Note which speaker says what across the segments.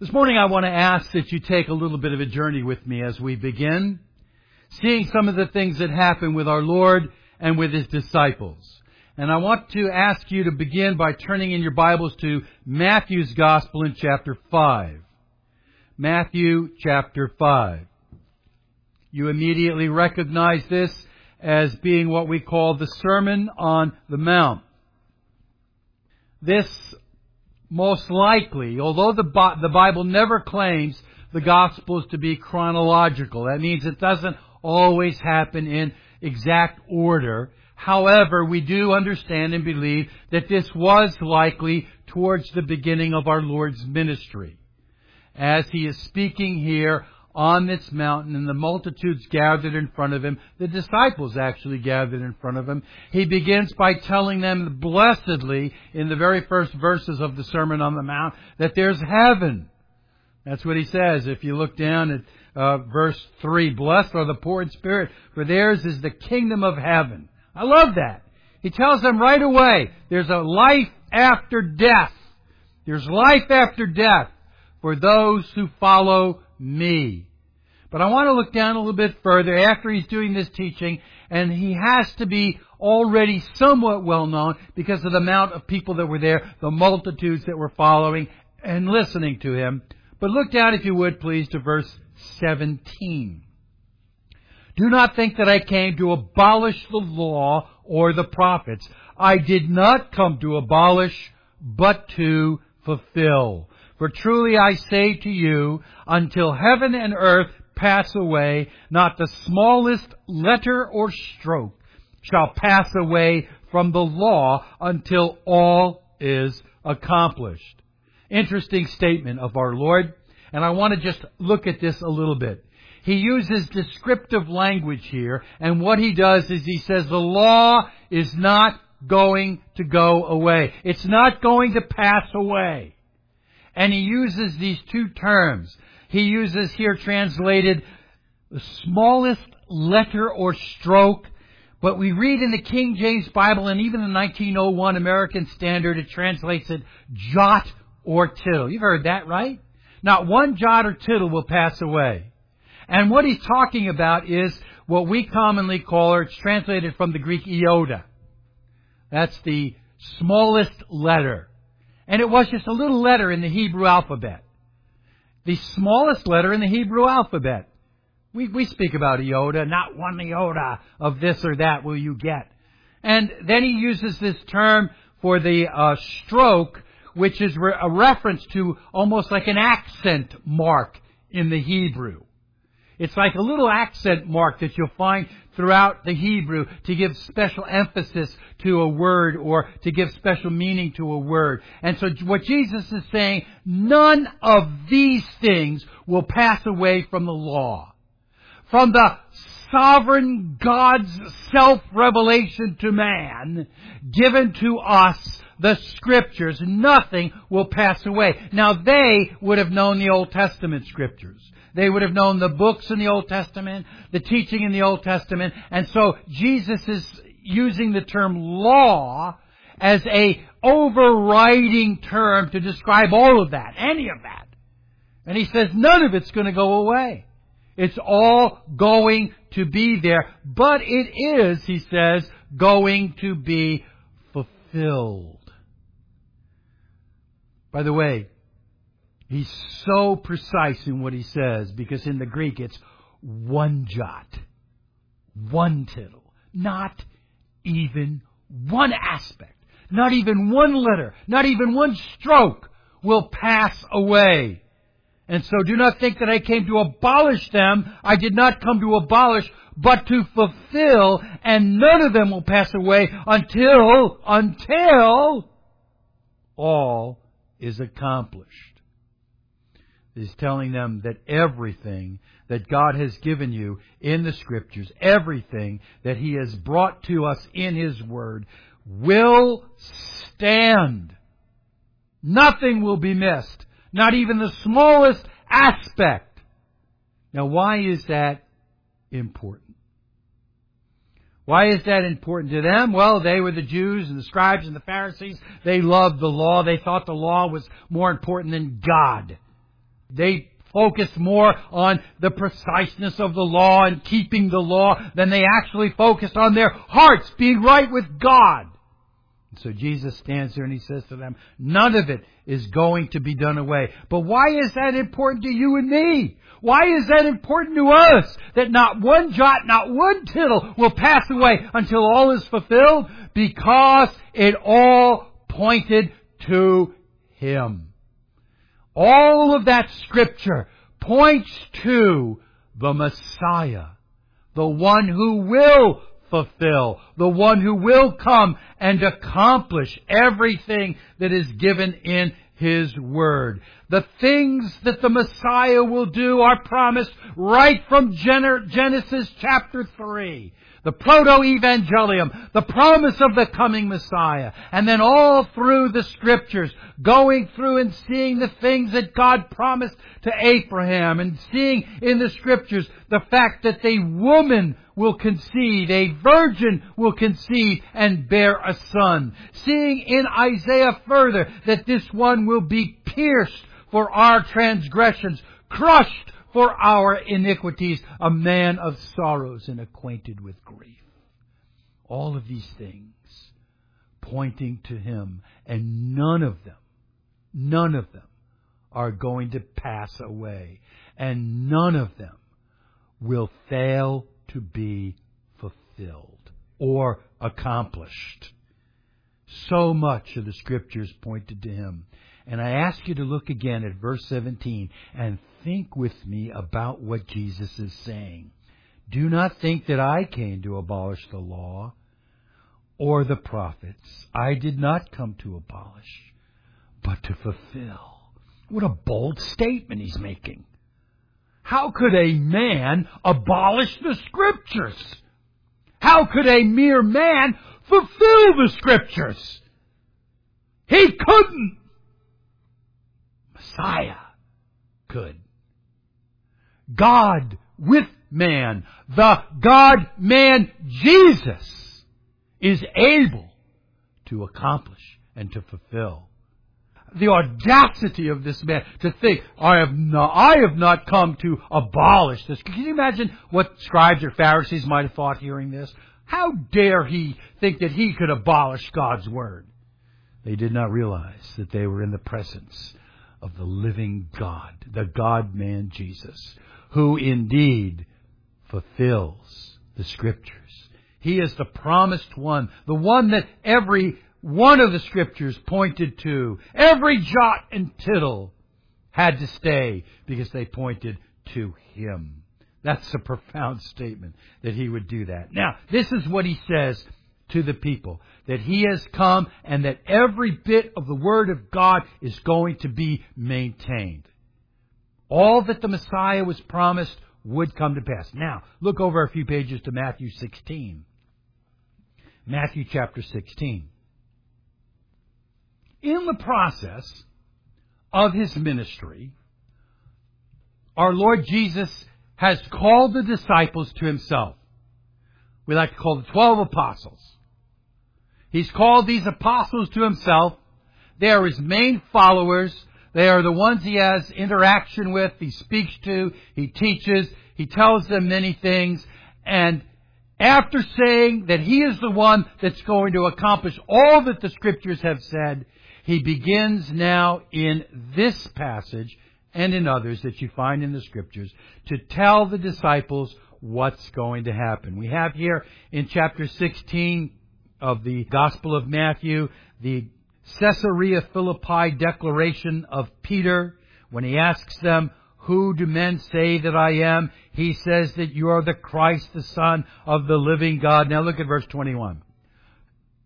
Speaker 1: This morning I want to ask that you take a little bit of a journey with me as we begin, seeing some of the things that happen with our Lord and with His disciples. And I want to ask you to begin by turning in your Bibles to Matthew's Gospel in chapter 5. Matthew chapter 5. You immediately recognize this as being what we call the Sermon on the Mount. This most likely, although the, the Bible never claims the Gospels to be chronological, that means it doesn't always happen in exact order. However, we do understand and believe that this was likely towards the beginning of our Lord's ministry. As he is speaking here on this mountain and the multitudes gathered in front of him, the disciples actually gathered in front of him, he begins by telling them blessedly in the very first verses of the Sermon on the Mount that there's heaven. That's what he says. If you look down at uh, verse 3, blessed are the poor in spirit, for theirs is the kingdom of heaven. I love that. He tells them right away, there's a life after death. There's life after death for those who follow me. But I want to look down a little bit further after he's doing this teaching, and he has to be already somewhat well known because of the amount of people that were there, the multitudes that were following and listening to him. But look down, if you would, please, to verse 17. Do not think that I came to abolish the law or the prophets. I did not come to abolish, but to fulfill. For truly I say to you, until heaven and earth pass away, not the smallest letter or stroke shall pass away from the law until all is accomplished. Interesting statement of our Lord, and I want to just look at this a little bit. He uses descriptive language here, and what he does is he says the law is not going to go away. It's not going to pass away. And he uses these two terms. He uses here translated the smallest letter or stroke, but we read in the King James Bible and even the 1901 American Standard, it translates it jot or tittle. You've heard that, right? Not one jot or tittle will pass away. And what he's talking about is what we commonly call, or it's translated from the Greek iota. That's the smallest letter. And it was just a little letter in the Hebrew alphabet. The smallest letter in the Hebrew alphabet. We, we speak about iota, not one iota of this or that will you get. And then he uses this term for the uh, stroke, which is re- a reference to almost like an accent mark in the Hebrew. It's like a little accent mark that you'll find throughout the Hebrew to give special emphasis to a word or to give special meaning to a word. And so what Jesus is saying, none of these things will pass away from the law. From the sovereign God's self-revelation to man, given to us the scriptures, nothing will pass away. Now they would have known the Old Testament scriptures. They would have known the books in the Old Testament, the teaching in the Old Testament, and so Jesus is using the term law as a overriding term to describe all of that, any of that. And he says none of it's going to go away. It's all going to be there, but it is, he says, going to be fulfilled. By the way, He's so precise in what he says because in the Greek it's one jot, one tittle, not even one aspect, not even one letter, not even one stroke will pass away. And so do not think that I came to abolish them. I did not come to abolish, but to fulfill, and none of them will pass away until, until all is accomplished He's telling them that everything that God has given you in the scriptures, everything that He has brought to us in His Word will stand. Nothing will be missed. Not even the smallest aspect. Now why is that important? Why is that important to them? Well, they were the Jews and the scribes and the Pharisees. They loved the law. They thought the law was more important than God. They focused more on the preciseness of the law and keeping the law than they actually focused on their hearts being right with God. So Jesus stands there and he says to them, none of it is going to be done away. But why is that important to you and me? Why is that important to us? That not one jot, not one tittle will pass away until all is fulfilled? Because it all pointed to Him. All of that scripture points to the Messiah, the one who will fulfill, the one who will come and accomplish everything that is given in His Word. The things that the Messiah will do are promised right from Genesis chapter 3 the proto-evangelium, the promise of the coming Messiah, and then all through the scriptures, going through and seeing the things that God promised to Abraham, and seeing in the scriptures the fact that the woman will conceive, a virgin will conceive and bear a son. Seeing in Isaiah further that this one will be pierced for our transgressions, crushed for our iniquities, a man of sorrows and acquainted with grief. All of these things pointing to Him, and none of them, none of them are going to pass away, and none of them will fail to be fulfilled or accomplished. So much of the scriptures pointed to Him. And I ask you to look again at verse 17 and think with me about what Jesus is saying. Do not think that I came to abolish the law or the prophets. I did not come to abolish, but to fulfill. What a bold statement he's making. How could a man abolish the scriptures? How could a mere man fulfill the scriptures? He couldn't. Messiah could. God with man, the God-man Jesus is able to accomplish and to fulfill. The audacity of this man to think, I have not, I have not come to abolish this. Can you imagine what scribes or Pharisees might have thought hearing this? How dare he think that he could abolish God's word? They did not realize that they were in the presence of the living God, the God man Jesus, who indeed fulfills the scriptures. He is the promised one, the one that every one of the scriptures pointed to. Every jot and tittle had to stay because they pointed to Him. That's a profound statement that He would do that. Now, this is what He says to the people. That He has come and that every bit of the Word of God is going to be maintained. All that the Messiah was promised would come to pass. Now, look over a few pages to Matthew 16. Matthew chapter 16. In the process of his ministry, our Lord Jesus has called the disciples to himself. We like to call the twelve apostles. He's called these apostles to himself. They are his main followers. They are the ones he has interaction with, he speaks to, he teaches, he tells them many things, and after saying that he is the one that's going to accomplish all that the scriptures have said, he begins now in this passage and in others that you find in the scriptures to tell the disciples what's going to happen. We have here in chapter 16 of the Gospel of Matthew the Caesarea Philippi declaration of Peter when he asks them, who do men say that I am? He says that you are the Christ, the Son of the living God. Now look at verse 21.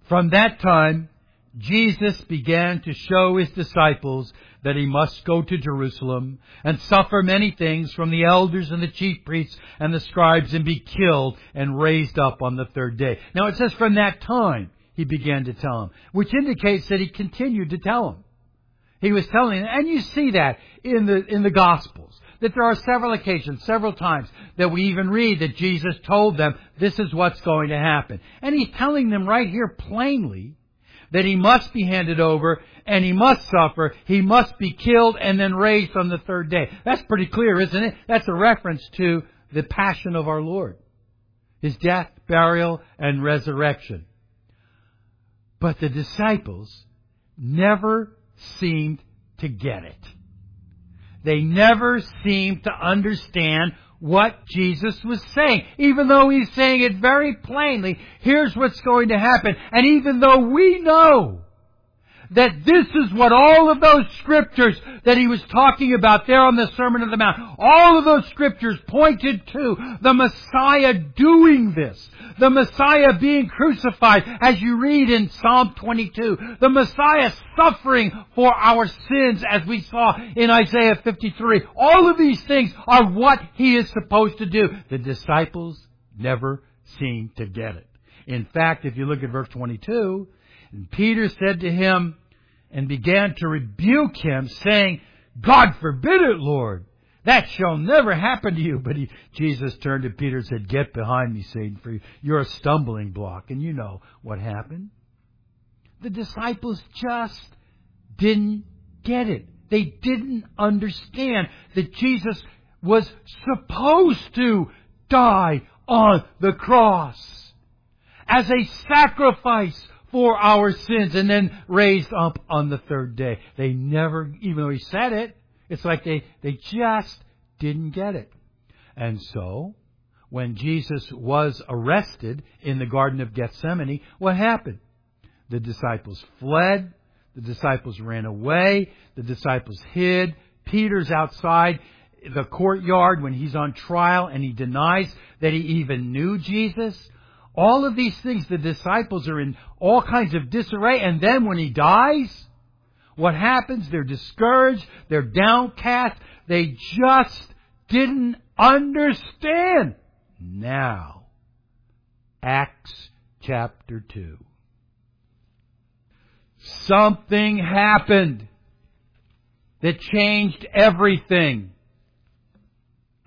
Speaker 1: From that time, Jesus began to show his disciples that he must go to Jerusalem and suffer many things from the elders and the chief priests and the scribes and be killed and raised up on the third day. Now it says from that time he began to tell them, which indicates that he continued to tell them. He was telling them, and you see that in the, in the Gospels, that there are several occasions, several times, that we even read that Jesus told them, this is what's going to happen. And he's telling them right here plainly that he must be handed over and he must suffer, he must be killed and then raised on the third day. That's pretty clear, isn't it? That's a reference to the passion of our Lord. His death, burial, and resurrection. But the disciples never seemed to get it. They never seemed to understand what Jesus was saying. Even though he's saying it very plainly, here's what's going to happen. And even though we know that this is what all of those scriptures that he was talking about there on the Sermon on the Mount, all of those scriptures pointed to the Messiah doing this. The Messiah being crucified, as you read in Psalm 22. The Messiah suffering for our sins, as we saw in Isaiah 53. All of these things are what he is supposed to do. The disciples never seem to get it. In fact, if you look at verse 22, Peter said to him and began to rebuke him, saying, God forbid it, Lord. That shall never happen to you. But he, Jesus turned to Peter and said, Get behind me, Satan, for you're a stumbling block. And you know what happened. The disciples just didn't get it. They didn't understand that Jesus was supposed to die on the cross as a sacrifice for our sins and then raised up on the third day. They never, even though he said it, it's like they, they just didn't get it. And so, when Jesus was arrested in the Garden of Gethsemane, what happened? The disciples fled. The disciples ran away. The disciples hid. Peter's outside the courtyard when he's on trial and he denies that he even knew Jesus. All of these things, the disciples are in all kinds of disarray, and then when he dies, what happens? They're discouraged, they're downcast, they just didn't understand. Now, Acts chapter 2. Something happened that changed everything.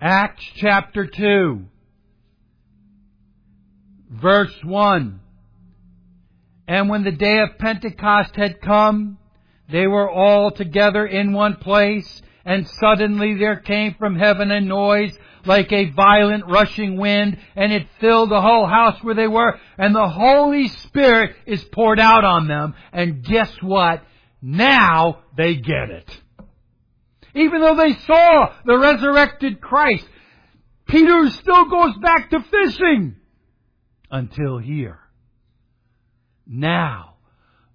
Speaker 1: Acts chapter 2 verse 1. And when the day of Pentecost had come, they were all together in one place, and suddenly there came from heaven a noise like a violent rushing wind, and it filled the whole house where they were, and the Holy Spirit is poured out on them, and guess what? Now they get it. Even though they saw the resurrected Christ, Peter still goes back to fishing until here. Now,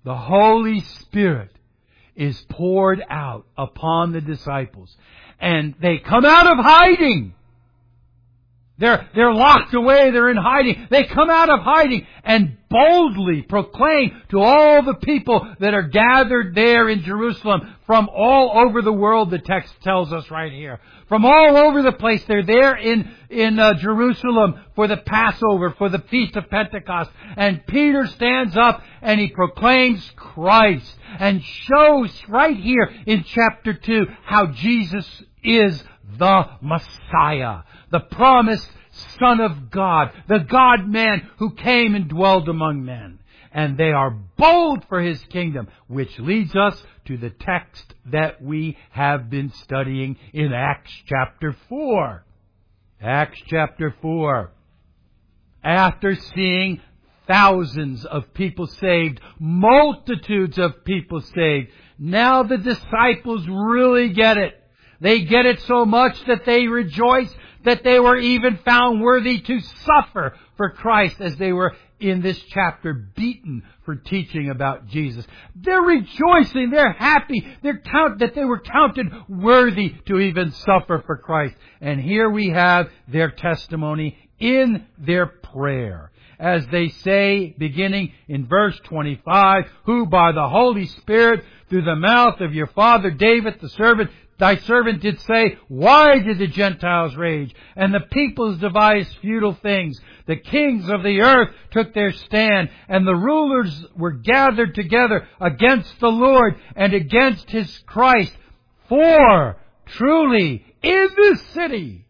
Speaker 1: the Holy Spirit is poured out upon the disciples and they come out of hiding. They're, they're locked away, they're in hiding. They come out of hiding and boldly proclaim to all the people that are gathered there in Jerusalem from all over the world, the text tells us right here. From all over the place, they're there in, in uh, Jerusalem for the Passover, for the Feast of Pentecost. And Peter stands up and he proclaims Christ and shows right here in chapter 2 how Jesus is the Messiah the promised Son of God, the God man who came and dwelled among men. And they are bold for his kingdom, which leads us to the text that we have been studying in Acts chapter 4. Acts chapter 4. After seeing thousands of people saved, multitudes of people saved, now the disciples really get it. They get it so much that they rejoice that they were even found worthy to suffer for Christ as they were in this chapter beaten for teaching about Jesus. They're rejoicing, they're happy, they're count that they were counted worthy to even suffer for Christ. And here we have their testimony in their prayer. As they say, beginning in verse 25, who by the Holy Spirit, through the mouth of your father David the servant, Thy servant did say, Why did the Gentiles rage? And the peoples devise futile things. The kings of the earth took their stand, and the rulers were gathered together against the Lord and against his Christ. For truly in this city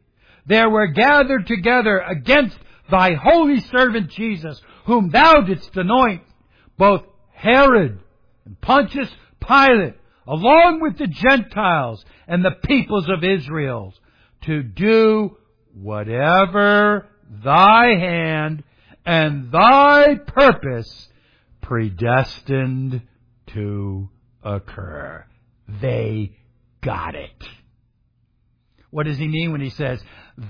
Speaker 1: there were gathered together against thy holy servant Jesus, whom thou didst anoint, both Herod and Pontius Pilate, along with the Gentiles and the peoples of Israel, to do whatever thy hand and thy purpose predestined to occur. They got it. What does he mean when he says,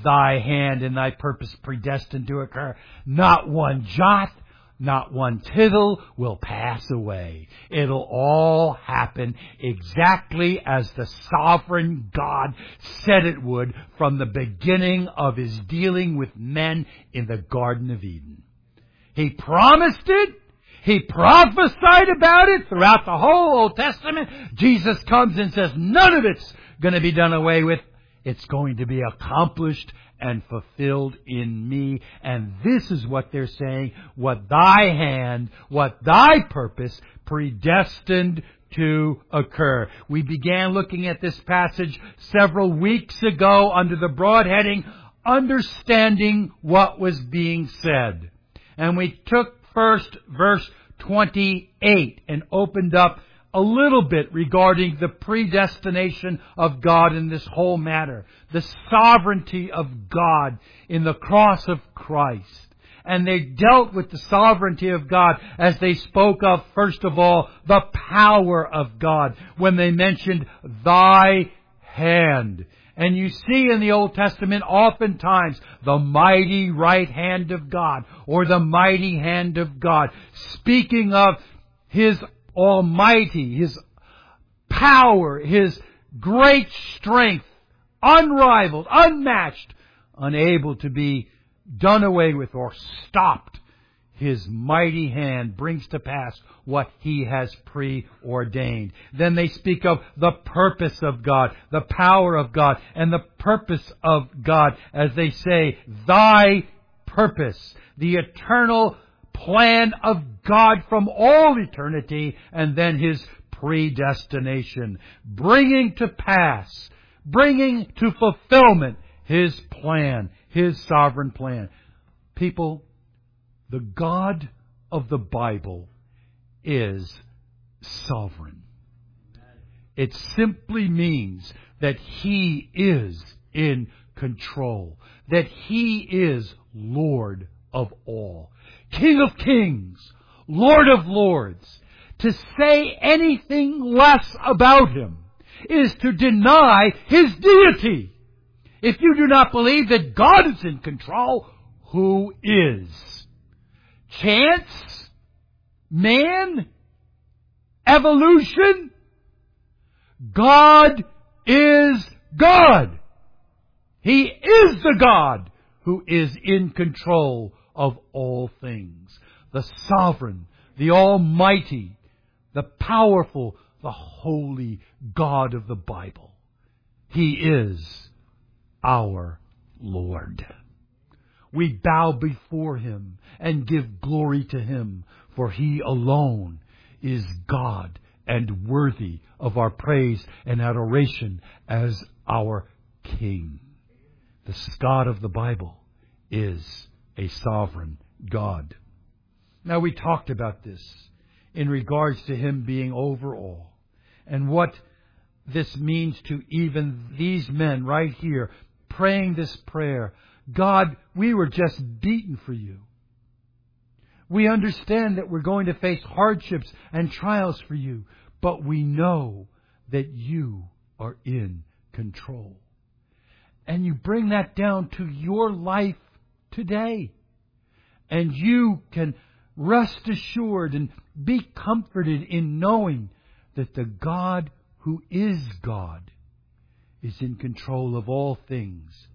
Speaker 1: thy hand and thy purpose predestined to occur? Not one jot, not one tittle will pass away. It'll all happen exactly as the sovereign God said it would from the beginning of his dealing with men in the Garden of Eden. He promised it. He prophesied about it throughout the whole Old Testament. Jesus comes and says none of it's going to be done away with. It's going to be accomplished and fulfilled in me. And this is what they're saying, what thy hand, what thy purpose predestined to occur. We began looking at this passage several weeks ago under the broad heading, understanding what was being said. And we took first verse 28 and opened up a little bit regarding the predestination of God in this whole matter, the sovereignty of God in the cross of Christ. And they dealt with the sovereignty of God as they spoke of, first of all, the power of God when they mentioned thy hand. And you see in the Old Testament oftentimes the mighty right hand of God or the mighty hand of God speaking of His Almighty, His power, His great strength, unrivaled, unmatched, unable to be done away with or stopped. His mighty hand brings to pass what He has preordained. Then they speak of the purpose of God, the power of God, and the purpose of God as they say, Thy purpose, the eternal plan of God from all eternity and then His predestination, bringing to pass, bringing to fulfillment His plan, His sovereign plan. People, the God of the Bible is sovereign. It simply means that He is in control, that He is Lord of all. King of kings, Lord of lords. To say anything less about him is to deny his deity. If you do not believe that God is in control, who is? Chance? Man? Evolution? God is God. He is the God who is in control of all things. The sovereign, the almighty, the powerful, the holy God of the Bible. He is our Lord. We bow before Him and give glory to Him, for He alone is God and worthy of our praise and adoration as our King. The God of the Bible is a sovereign God. Now we talked about this in regards to Him being over all and what this means to even these men right here praying this prayer. God, we were just beaten for you. We understand that we're going to face hardships and trials for you, but we know that you are in control. And you bring that down to your life today. And you can rest assured and be comforted in knowing that the God who is God is in control of all things,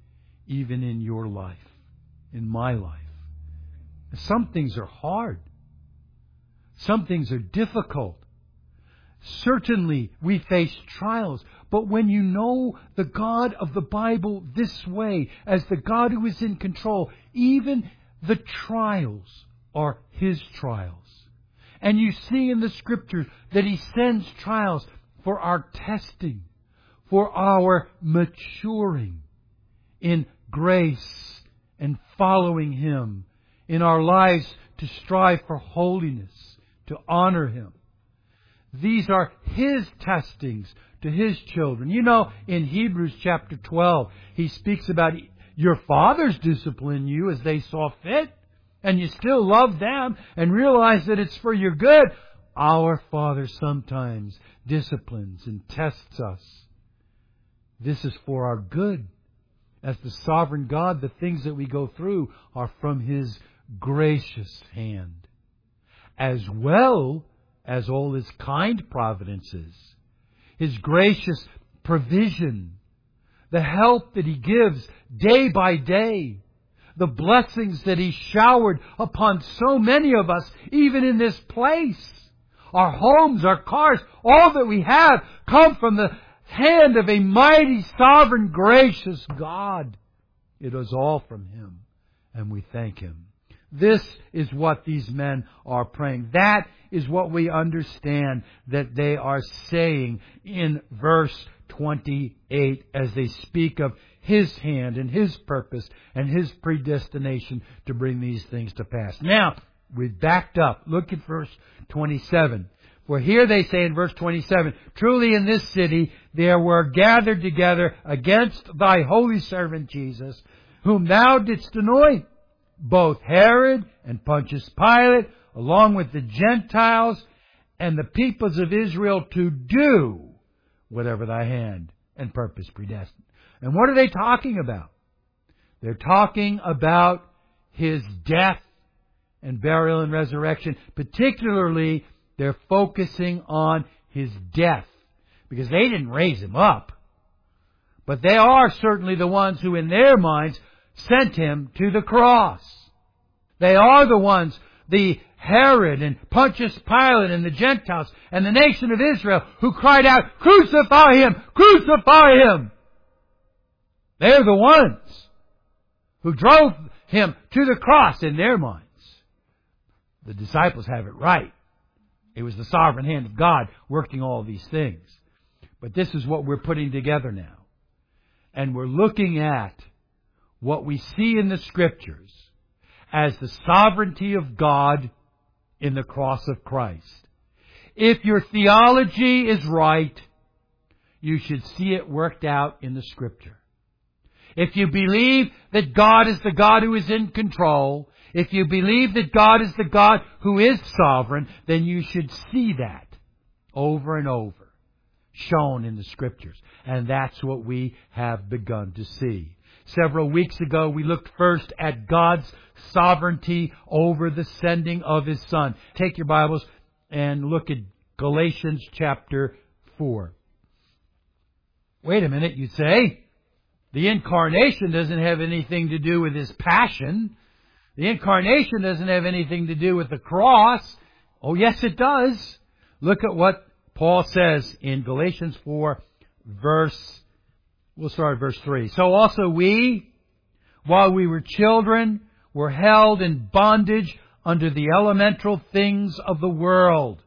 Speaker 1: even in your life, in my life. Some things are hard. Some things are difficult. Certainly we face trials, but when you know the God of the Bible this way, as the God who is in control, even the trials are His trials. And you see in the scriptures that He sends trials for our testing, for our maturing in grace and following Him, in our lives to strive for holiness, to honor Him. These are His testings to His children. You know, in Hebrews chapter 12, He speaks about your fathers discipline you as they saw fit, and you still love them and realize that it's for your good. Our Father sometimes disciplines and tests us. This is for our good. As the sovereign God, the things that we go through are from His gracious hand, as well as all His kind providences, His gracious provision, the help that He gives day by day, the blessings that He showered upon so many of us, even in this place. Our homes, our cars, all that we have come from the hand of a mighty, sovereign, gracious God. It was all from Him, and we thank Him. This is what these men are praying. That is what we understand that they are saying in verse 28 as they speak of His hand and His purpose and His predestination to bring these things to pass. Now, we've backed up. Look at verse 27. For here they say in verse 27, Truly in this city there were gathered together against thy holy servant Jesus, whom thou didst anoint, both Herod and Pontius Pilate, along with the Gentiles and the peoples of Israel to do whatever thy hand and purpose predestined. And what are they talking about? They're talking about his death and burial and resurrection, particularly they're focusing on his death because they didn't raise him up. But they are certainly the ones who in their minds sent him to the cross. They are the ones, the Herod and Pontius Pilate and the Gentiles and the nation of Israel who cried out, crucify him! Crucify him! They're the ones who drove him to the cross in their minds. The disciples have it right. It was the sovereign hand of God working all these things. But this is what we're putting together now. And we're looking at what we see in the scriptures as the sovereignty of God in the cross of Christ. If your theology is right, you should see it worked out in the scripture. If you believe that God is the God who is in control, if you believe that God is the God who is sovereign, then you should see that over and over shown in the scriptures. And that's what we have begun to see. Several weeks ago, we looked first at God's sovereignty over the sending of His Son. Take your Bibles and look at Galatians chapter 4. Wait a minute, you say. The incarnation doesn't have anything to do with His passion. The incarnation doesn't have anything to do with the cross. Oh yes it does. Look at what Paul says in Galatians 4 verse, we'll start at verse 3. So also we, while we were children, were held in bondage under the elemental things of the world.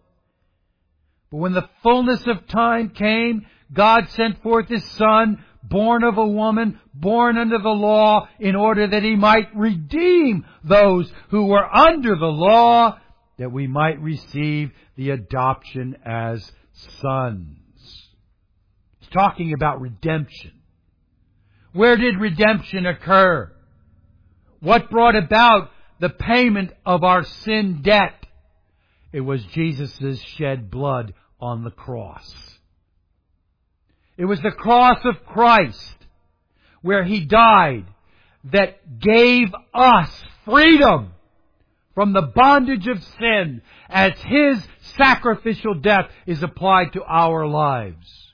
Speaker 1: But when the fullness of time came, God sent forth His Son, born of a woman, born under the law, in order that he might redeem those who were under the law, that we might receive the adoption as sons. He's talking about redemption. Where did redemption occur? What brought about the payment of our sin debt? It was Jesus' shed blood on the cross. It was the cross of Christ where He died that gave us freedom from the bondage of sin as His sacrificial death is applied to our lives.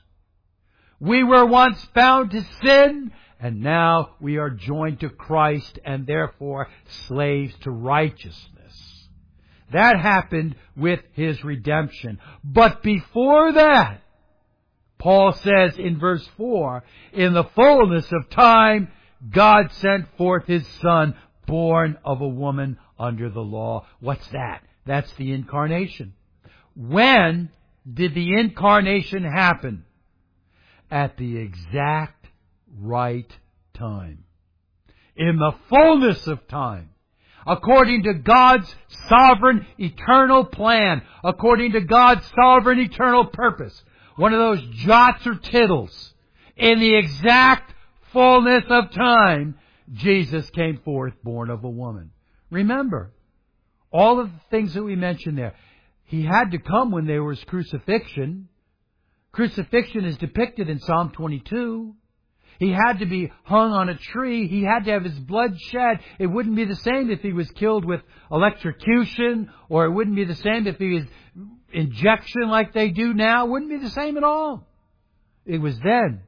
Speaker 1: We were once bound to sin and now we are joined to Christ and therefore slaves to righteousness. That happened with His redemption. But before that, Paul says in verse 4, in the fullness of time, God sent forth His Son, born of a woman under the law. What's that? That's the incarnation. When did the incarnation happen? At the exact right time. In the fullness of time. according to God's sovereign eternal plan, according to God's sovereign eternal purpose. One of those jots or tittles in the exact fullness of time, Jesus came forth born of a woman. Remember, all of the things that we mentioned there. He had to come when there was crucifixion. Crucifixion is depicted in Psalm 22. He had to be hung on a tree. He had to have his blood shed. It wouldn't be the same if he was killed with electrocution, or it wouldn't be the same if he was injection like they do now. It wouldn't be the same at all. It was then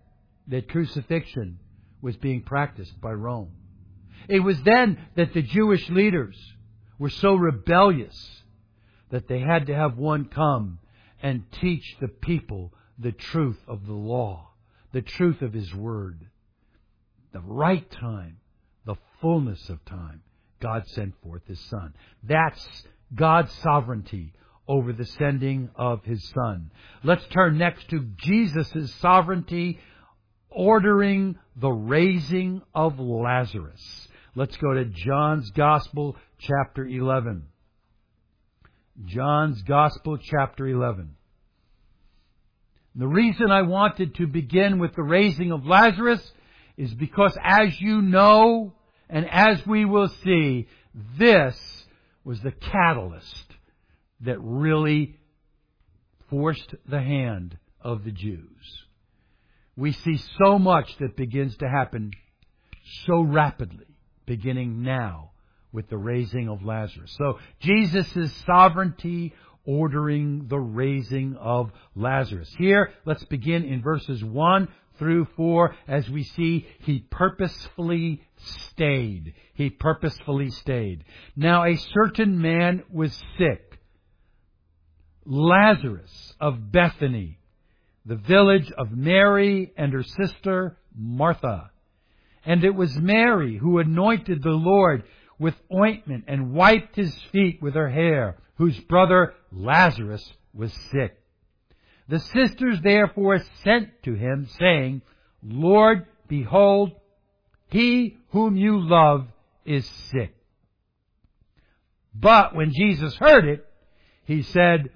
Speaker 1: that crucifixion was being practiced by Rome. It was then that the Jewish leaders were so rebellious that they had to have one come and teach the people the truth of the law, the truth of His Word. The right time, the fullness of time, God sent forth His Son. That's God's sovereignty over the sending of His Son. Let's turn next to Jesus' sovereignty ordering the raising of Lazarus. Let's go to John's Gospel, chapter 11. John's Gospel, chapter 11. The reason I wanted to begin with the raising of Lazarus is because as you know, and as we will see, this was the catalyst that really forced the hand of the Jews. We see so much that begins to happen so rapidly, beginning now with the raising of Lazarus. So Jesus' sovereignty ordering the raising of Lazarus. Here, let's begin in verses 1 through 4 as we see he purposefully stayed. He purposefully stayed. Now a certain man was sick. Lazarus of Bethany, the village of Mary and her sister Martha. And it was Mary who anointed the Lord with ointment and wiped his feet with her hair, whose brother Lazarus was sick. The sisters therefore sent to him, saying, Lord, behold, he whom you love is sick. But when Jesus heard it, he said,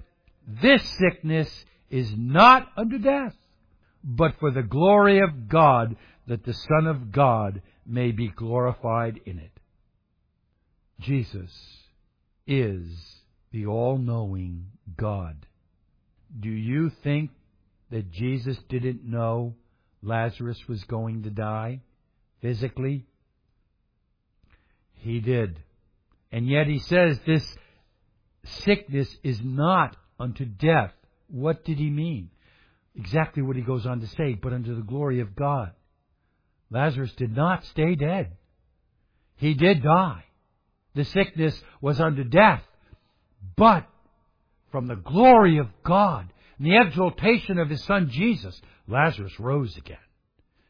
Speaker 1: This sickness is not unto death, but for the glory of God, that the Son of God may be glorified in it. Jesus is the all-knowing God. Do you think that Jesus didn't know Lazarus was going to die physically? He did. And yet he says this sickness is not unto death. What did he mean? Exactly what he goes on to say, but unto the glory of God. Lazarus did not stay dead. He did die. The sickness was unto death. But from the glory of God and the exaltation of His Son Jesus, Lazarus rose again.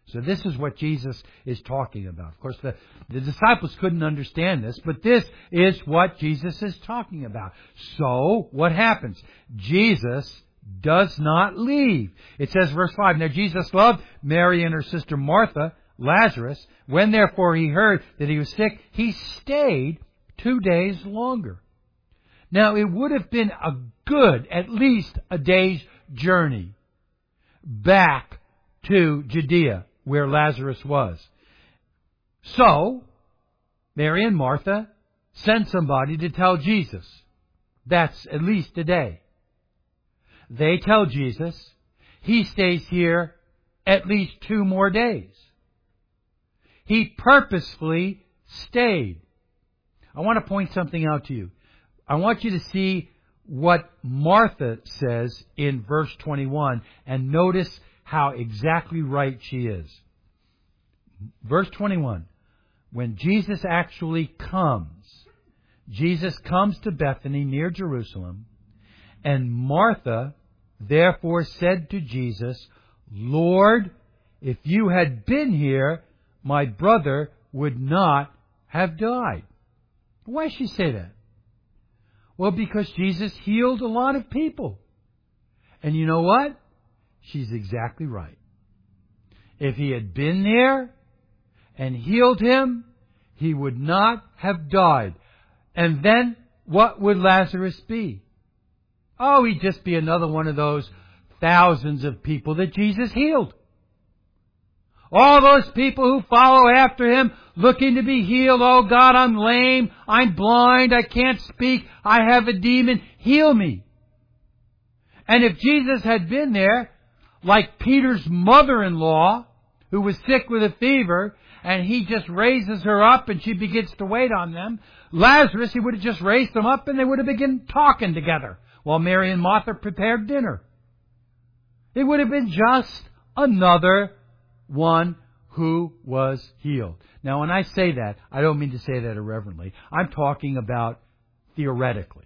Speaker 1: So this is what Jesus is talking about. Of course, the, the disciples couldn't understand this, but this is what Jesus is talking about. So, what happens? Jesus does not leave. It says, verse 5, Now Jesus loved Mary and her sister Martha, Lazarus. When therefore he heard that he was sick, he stayed two days longer. Now it would have been a good, at least a day's journey back to Judea where Lazarus was. So, Mary and Martha sent somebody to tell Jesus. That's at least a day. They tell Jesus, he stays here at least two more days. He purposefully stayed. I want to point something out to you. I want you to see what Martha says in verse 21 and notice how exactly right she is. Verse 21. When Jesus actually comes, Jesus comes to Bethany near Jerusalem, and Martha therefore said to Jesus, Lord, if you had been here, my brother would not have died. Why does she say that? Well, because Jesus healed a lot of people. And you know what? She's exactly right. If he had been there and healed him, he would not have died. And then what would Lazarus be? Oh, he'd just be another one of those thousands of people that Jesus healed. All those people who follow after him looking to be healed. Oh God, I'm lame. I'm blind. I can't speak. I have a demon. Heal me. And if Jesus had been there, like Peter's mother-in-law, who was sick with a fever, and he just raises her up and she begins to wait on them, Lazarus, he would have just raised them up and they would have begun talking together while Mary and Martha prepared dinner. It would have been just another one who was healed. Now, when I say that, I don't mean to say that irreverently. I'm talking about theoretically.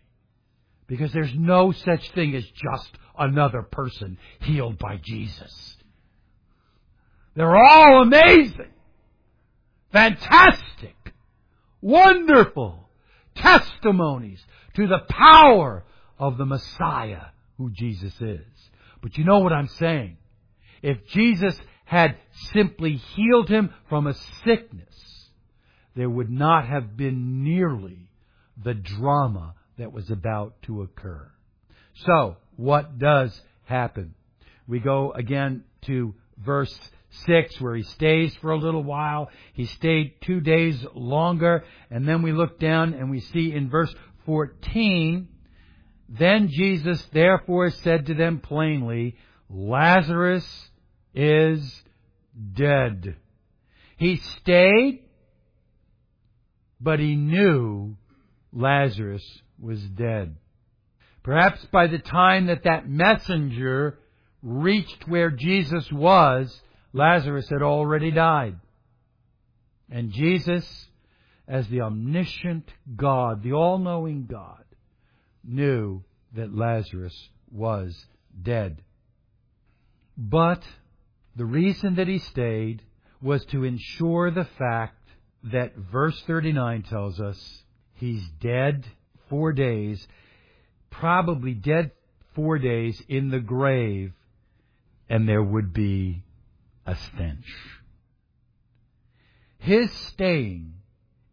Speaker 1: Because there's no such thing as just another person healed by Jesus. They're all amazing, fantastic, wonderful testimonies to the power of the Messiah who Jesus is. But you know what I'm saying? If Jesus had simply healed him from a sickness, there would not have been nearly the drama that was about to occur. So, what does happen? We go again to verse 6 where he stays for a little while. He stayed two days longer and then we look down and we see in verse 14, then Jesus therefore said to them plainly, Lazarus is dead. He stayed, but he knew Lazarus was dead. Perhaps by the time that that messenger reached where Jesus was, Lazarus had already died. And Jesus, as the omniscient God, the all-knowing God, knew that Lazarus was dead. But the reason that he stayed was to ensure the fact that verse 39 tells us he's dead four days, probably dead four days in the grave, and there would be a stench. His staying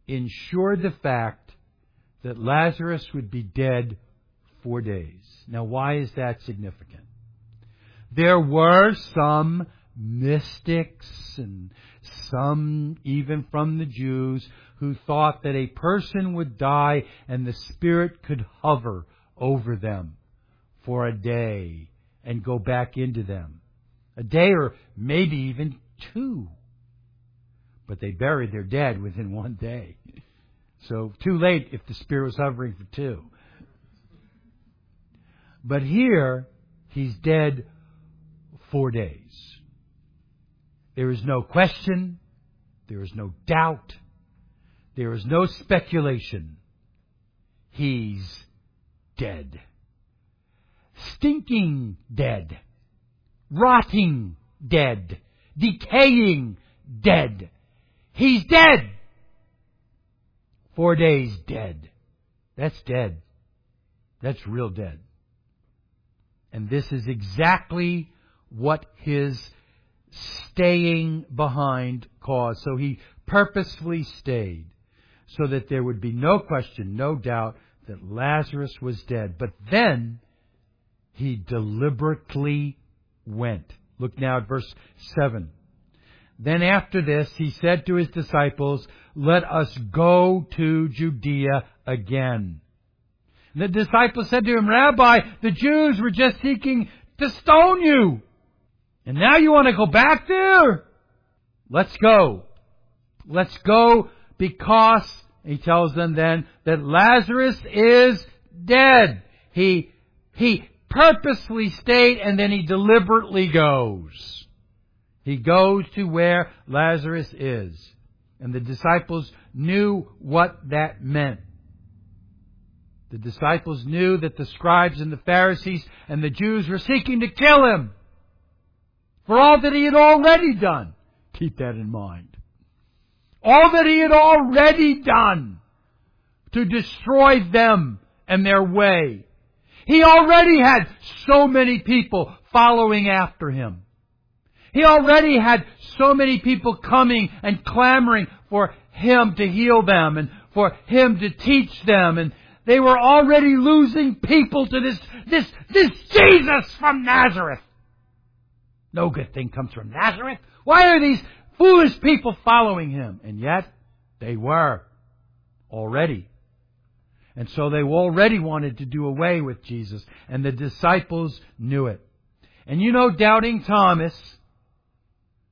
Speaker 1: ensured the fact that Lazarus would be dead four days. Now, why is that significant? There were some mystics and some even from the Jews who thought that a person would die and the Spirit could hover over them for a day and go back into them. A day or maybe even two. But they buried their dead within one day. So too late if the Spirit was hovering for two. But here, he's dead four days. There is no question. There is no doubt. There is no speculation. He's dead. Stinking dead. Rotting dead. Decaying dead. He's dead. Four days dead. That's dead. That's real dead. And this is exactly what his staying behind caused. So he purposefully stayed so that there would be no question, no doubt that Lazarus was dead. But then he deliberately went. Look now at verse 7. Then after this, he said to his disciples, Let us go to Judea again. The disciples said to him, Rabbi, the Jews were just seeking to stone you. And now you want to go back there? Let's go. Let's go because, he tells them then, that Lazarus is dead. He, he purposely stayed and then he deliberately goes. He goes to where Lazarus is. And the disciples knew what that meant. The disciples knew that the scribes and the Pharisees and the Jews were seeking to kill him for all that he had already done. Keep that in mind. All that he had already done to destroy them and their way. He already had so many people following after him. He already had so many people coming and clamoring for him to heal them and for him to teach them and they were already losing people to this, this, this Jesus from Nazareth. No good thing comes from Nazareth. Why are these foolish people following him? And yet, they were already. And so they already wanted to do away with Jesus, and the disciples knew it. And you know, doubting Thomas,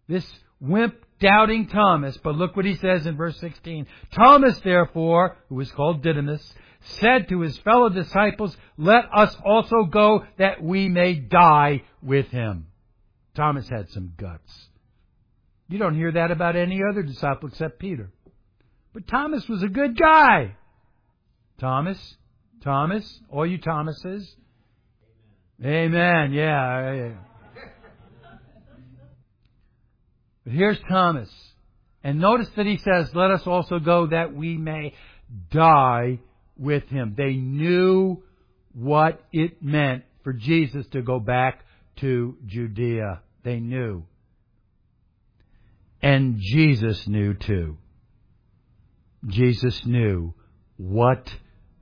Speaker 1: this wimp doubting Thomas, but look what he says in verse 16. Thomas, therefore, who is called Didymus, said to his fellow disciples, Let us also go that we may die with him. Thomas had some guts. You don't hear that about any other disciple except Peter. But Thomas was a good guy. Thomas, Thomas, all you Thomases. Amen. Yeah. But here's Thomas. And notice that he says, let us also go that we may die with him. They knew what it meant for Jesus to go back to Judea. They knew. And Jesus knew too. Jesus knew what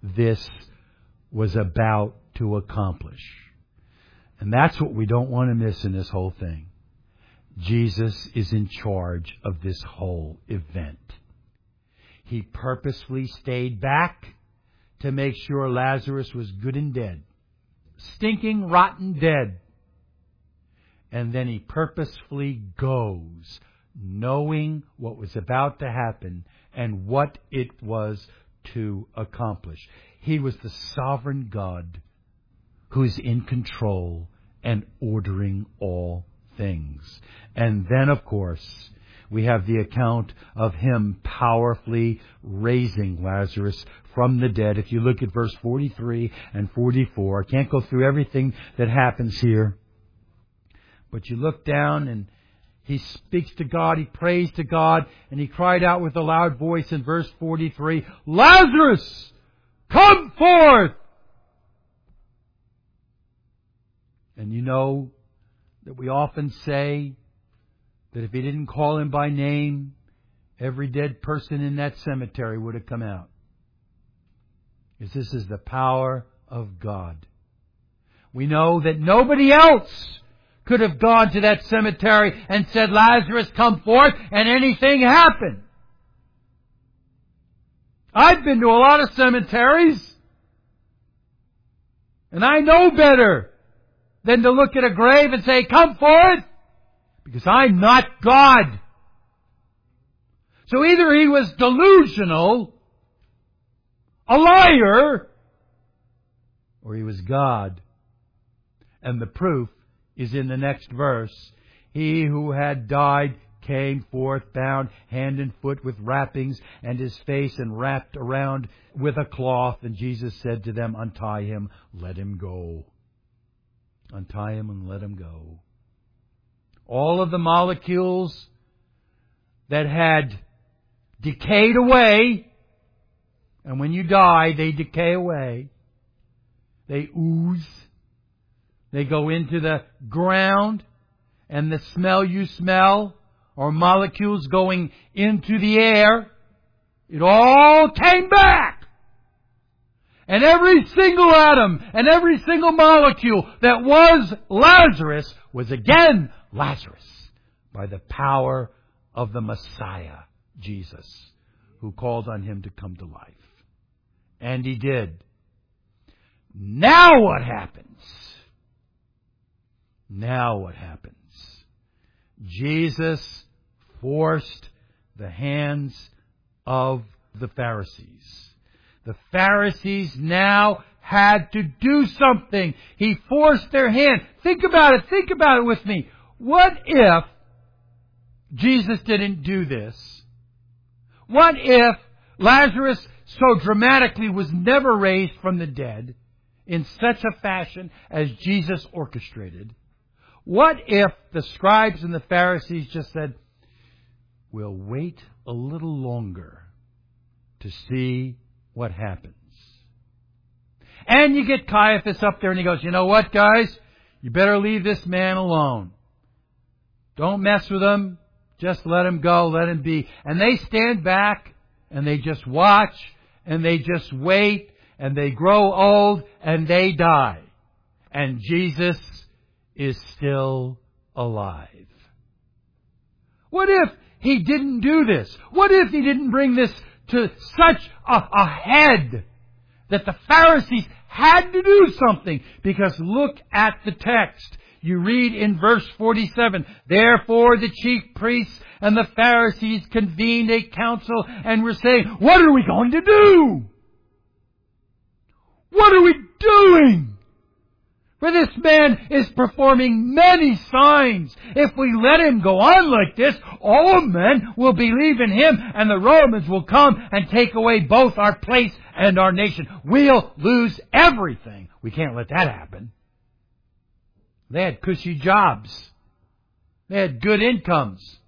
Speaker 1: this was about to accomplish. And that's what we don't want to miss in this whole thing. Jesus is in charge of this whole event. He purposefully stayed back to make sure Lazarus was good and dead. Stinking, rotten dead. And then he purposefully goes, knowing what was about to happen and what it was to accomplish. He was the sovereign God who's in control and ordering all things. And then, of course, we have the account of him powerfully raising Lazarus from the dead. If you look at verse 43 and 44, I can't go through everything that happens here, but you look down and he speaks to God, he prays to God, and he cried out with a loud voice in verse 43, Lazarus, come forth! And you know that we often say that if he didn't call him by name, every dead person in that cemetery would have come out. Because this is the power of God. We know that nobody else could have gone to that cemetery and said, Lazarus, come forth, and anything happened. I've been to a lot of cemeteries, and I know better than to look at a grave and say, come forth, because I'm not God. So either he was delusional, a liar, or he was God. And the proof is in the next verse. He who had died came forth bound hand and foot with wrappings and his face and wrapped around with a cloth. And Jesus said to them, untie him, let him go. Untie him and let him go. All of the molecules that had decayed away, and when you die, they decay away. They ooze they go into the ground and the smell you smell or molecules going into the air. It all came back. And every single atom and every single molecule that was Lazarus was again Lazarus by the power of the Messiah, Jesus, who called on him to come to life. And he did. Now what happens? Now what happens? Jesus forced the hands of the Pharisees. The Pharisees now had to do something. He forced their hand. Think about it. Think about it with me. What if Jesus didn't do this? What if Lazarus so dramatically was never raised from the dead in such a fashion as Jesus orchestrated? What if the scribes and the Pharisees just said, We'll wait a little longer to see what happens? And you get Caiaphas up there and he goes, You know what, guys? You better leave this man alone. Don't mess with him. Just let him go. Let him be. And they stand back and they just watch and they just wait and they grow old and they die. And Jesus is still alive. What if he didn't do this? What if he didn't bring this to such a, a head that the Pharisees had to do something? Because look at the text. You read in verse 47, Therefore the chief priests and the Pharisees convened a council and were saying, What are we going to do? What are we doing? For this man is performing many signs. If we let him go on like this, all men will believe in him and the Romans will come and take away both our place and our nation. We'll lose everything. We can't let that happen. They had cushy jobs. They had good incomes.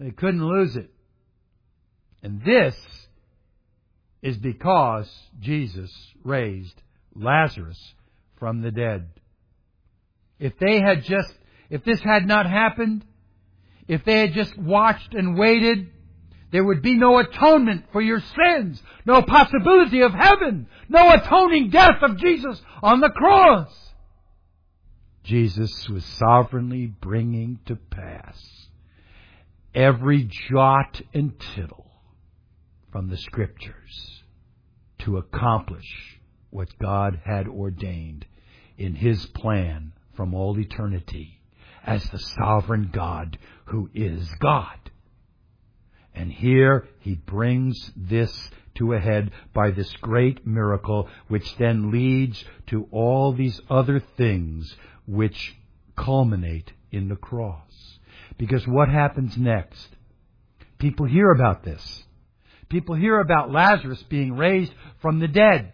Speaker 1: They couldn't lose it. And this is because Jesus raised Lazarus from the dead. If they had just, if this had not happened, if they had just watched and waited, there would be no atonement for your sins, no possibility of heaven, no atoning death of Jesus on the cross. Jesus was sovereignly bringing to pass every jot and tittle from the Scriptures to accomplish what God had ordained in His plan from all eternity as the sovereign God who is God. And here He brings this to a head by this great miracle, which then leads to all these other things which culminate in the cross. Because what happens next? People hear about this. People hear about Lazarus being raised from the dead.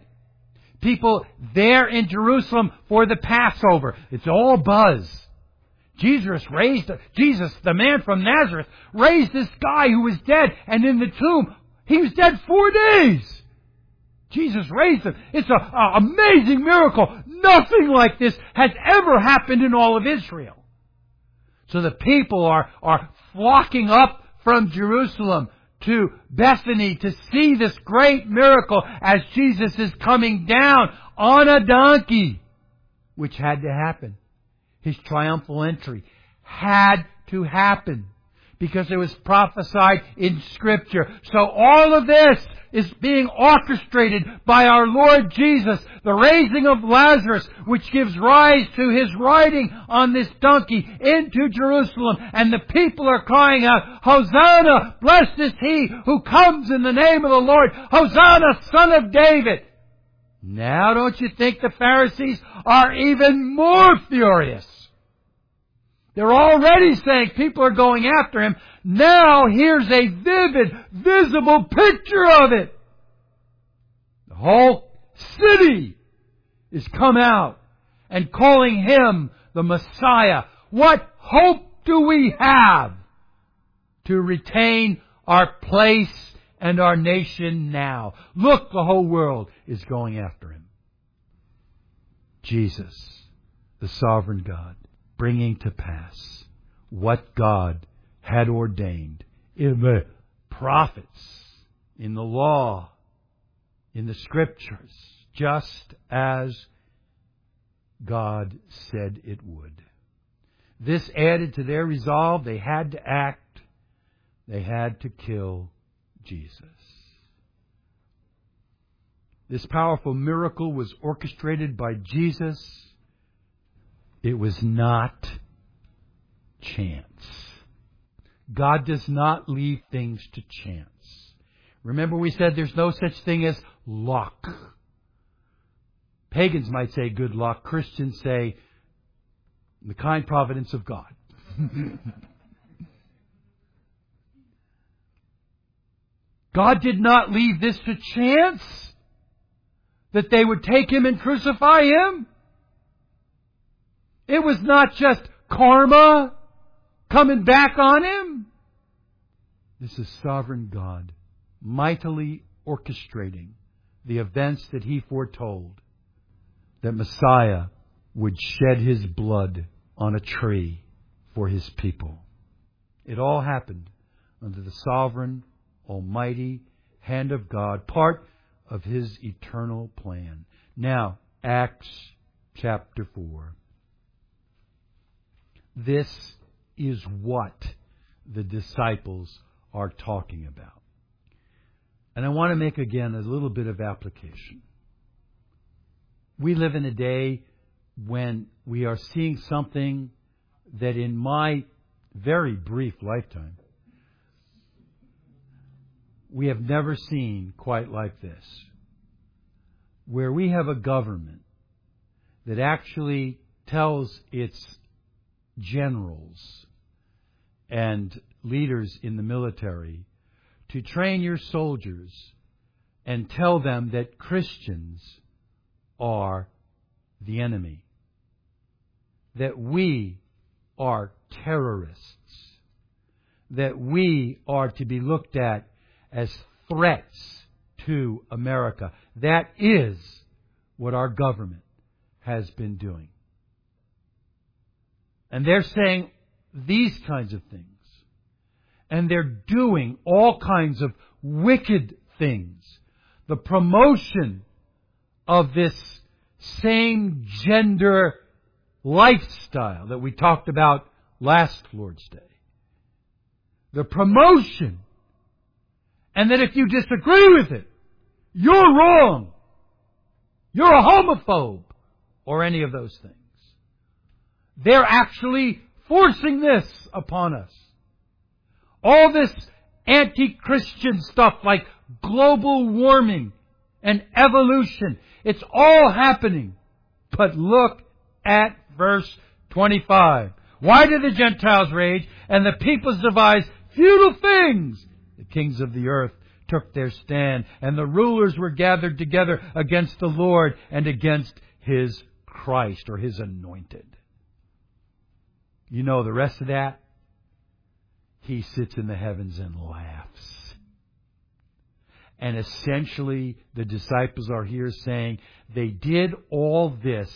Speaker 1: People there in Jerusalem for the Passover. It's all buzz. Jesus raised, Jesus, the man from Nazareth, raised this guy who was dead and in the tomb. He was dead four days. Jesus raised him. It's an amazing miracle. Nothing like this has ever happened in all of Israel. So the people are, are flocking up from Jerusalem to Bethany to see this great miracle as Jesus is coming down on a donkey, which had to happen. His triumphal entry had to happen because it was prophesied in scripture. So all of this is being orchestrated by our Lord Jesus, the raising of Lazarus, which gives rise to his riding on this donkey into Jerusalem. And the people are crying out, Hosanna! Blessed is he who comes in the name of the Lord! Hosanna, son of David! Now don't you think the Pharisees are even more furious? They're already saying people are going after him. Now here's a vivid, visible picture of it. The whole city is come out and calling him the Messiah. What hope do we have to retain our place and our nation now? Look, the whole world is going after him. Jesus, the sovereign God bringing to pass what God had ordained in the prophets, in the law, in the scriptures, just as God said it would. This added to their resolve. They had to act. They had to kill Jesus. This powerful miracle was orchestrated by Jesus it was not chance. God does not leave things to chance. Remember we said there's no such thing as luck. Pagans might say good luck. Christians say the kind providence of God. God did not leave this to chance that they would take him and crucify him. It was not just karma coming back on him. This is sovereign God mightily orchestrating the events that he foretold that Messiah would shed his blood on a tree for his people. It all happened under the sovereign, almighty hand of God, part of His eternal plan. Now, Acts chapter 4. This is what the disciples are talking about. And I want to make again a little bit of application. We live in a day when we are seeing something that in my very brief lifetime, we have never seen quite like this. Where we have a government that actually tells its generals and leaders in the military to train your soldiers and tell them that Christians are the enemy. That we are terrorists. That we are to be looked at as threats to America. That is what our government has been doing. And they're saying these kinds of things. And they're doing all kinds of wicked things. The promotion of this same gender lifestyle that we talked about last Lord's Day. The promotion. And that if you disagree with it, you're wrong. You're a homophobe. Or any of those things. They're actually forcing this upon us. All this anti-Christian stuff like global warming and evolution. It's all happening. But look at verse 25. Why did the Gentiles rage and the peoples devise futile things? The kings of the earth took their stand and the rulers were gathered together against the Lord and against His Christ or His anointed. You know the rest of that? He sits in the heavens and laughs. And essentially, the disciples are here saying they did all this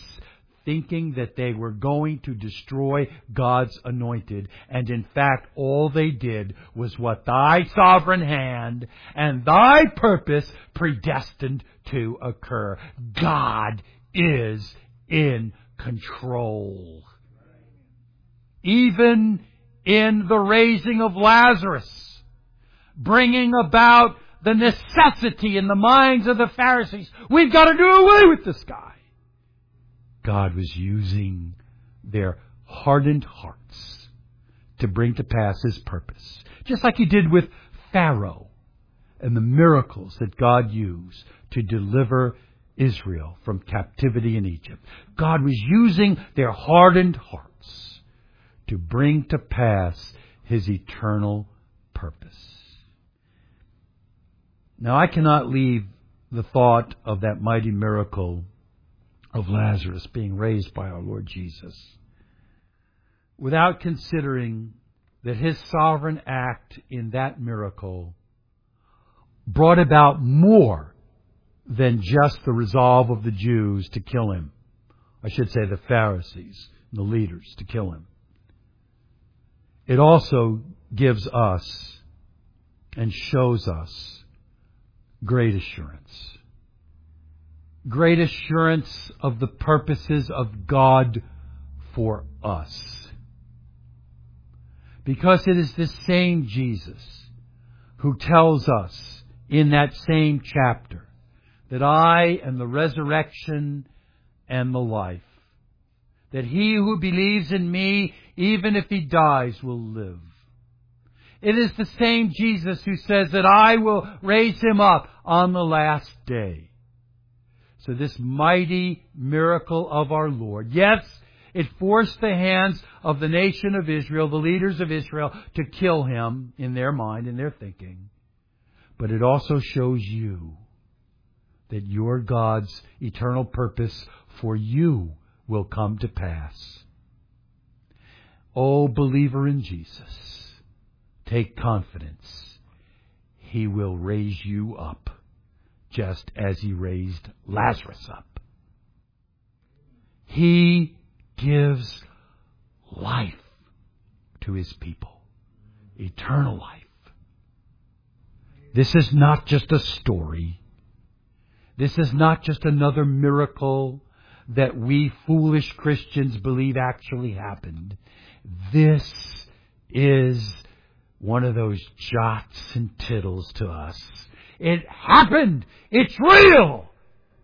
Speaker 1: thinking that they were going to destroy God's anointed. And in fact, all they did was what thy sovereign hand and thy purpose predestined to occur. God is in control even in the raising of Lazarus, bringing about the necessity in the minds of the Pharisees. We've got to do away with this guy. God was using their hardened hearts to bring to pass His purpose. Just like He did with Pharaoh and the miracles that God used to deliver Israel from captivity in Egypt. God was using their hardened hearts to bring to pass his eternal purpose. Now, I cannot leave the thought of that mighty miracle of Lazarus being raised by our Lord Jesus without considering that his sovereign act in that miracle brought about more than just the resolve of the Jews to kill him. I should say the Pharisees, the leaders, to kill him it also gives us and shows us great assurance. Great assurance of the purposes of God for us. Because it is the same Jesus who tells us in that same chapter that I am the resurrection and the life that he who believes in me, even if he dies, will live. It is the same Jesus who says that I will raise him up on the last day. So this mighty miracle of our Lord, yes, it forced the hands of the nation of Israel, the leaders of Israel, to kill him in their mind, in their thinking. But it also shows you that your God's eternal purpose for you will come to pass. O believer in Jesus, take confidence. He will raise you up just as he raised Lazarus up. He gives life to his people, eternal life. This is not just a story. This is not just another miracle that we foolish Christians believe actually happened. This is one of those jots and tittles to us. It happened! It's real!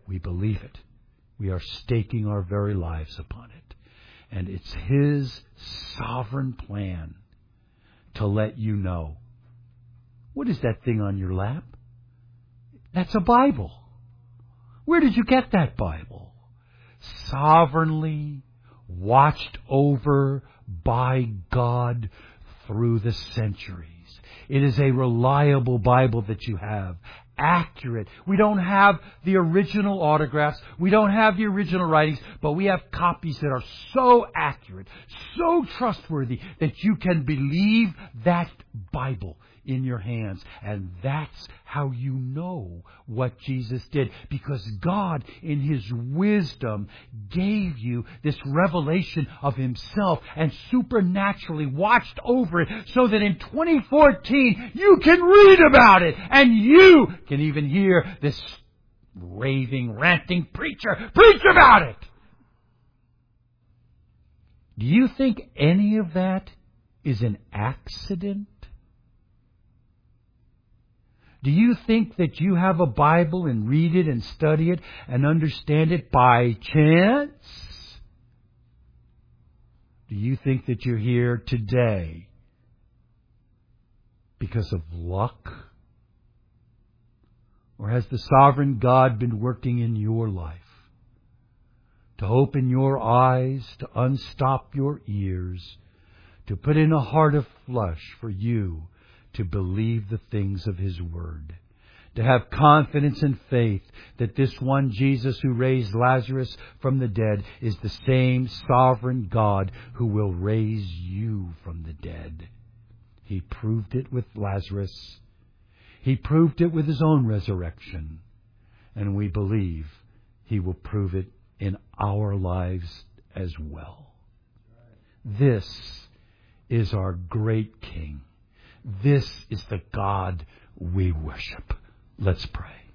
Speaker 1: We believe it. We are staking our very lives upon it. And it's His sovereign plan to let you know. What is that thing on your lap? That's a Bible. Where did you get that Bible? Sovereignly watched over by God through the centuries. It is a reliable Bible that you have. Accurate. We don't have the original autographs. We don't have the original writings, but we have copies that are so accurate, so trustworthy that you can believe that Bible in your hands. And that's how you know what Jesus did. Because God, in His wisdom, gave you this revelation of Himself and supernaturally watched over it so that in 2014 you can read about it and you can even hear this raving, ranting preacher preach about it. Do you think any of that is an accident? Do you think that you have a Bible and read it and study it and understand it by chance? Do you think that you're here today because of luck? Or has the sovereign God been working in your life to open your eyes, to unstop your ears, to put in a heart of flesh for you to believe the things of His Word. To have confidence and faith that this one Jesus who raised Lazarus from the dead is the same sovereign God who will raise you from the dead. He proved it with Lazarus. He proved it with His own resurrection. And we believe He will prove it in our lives as well. This is our great King. This is the God we worship. Let's pray.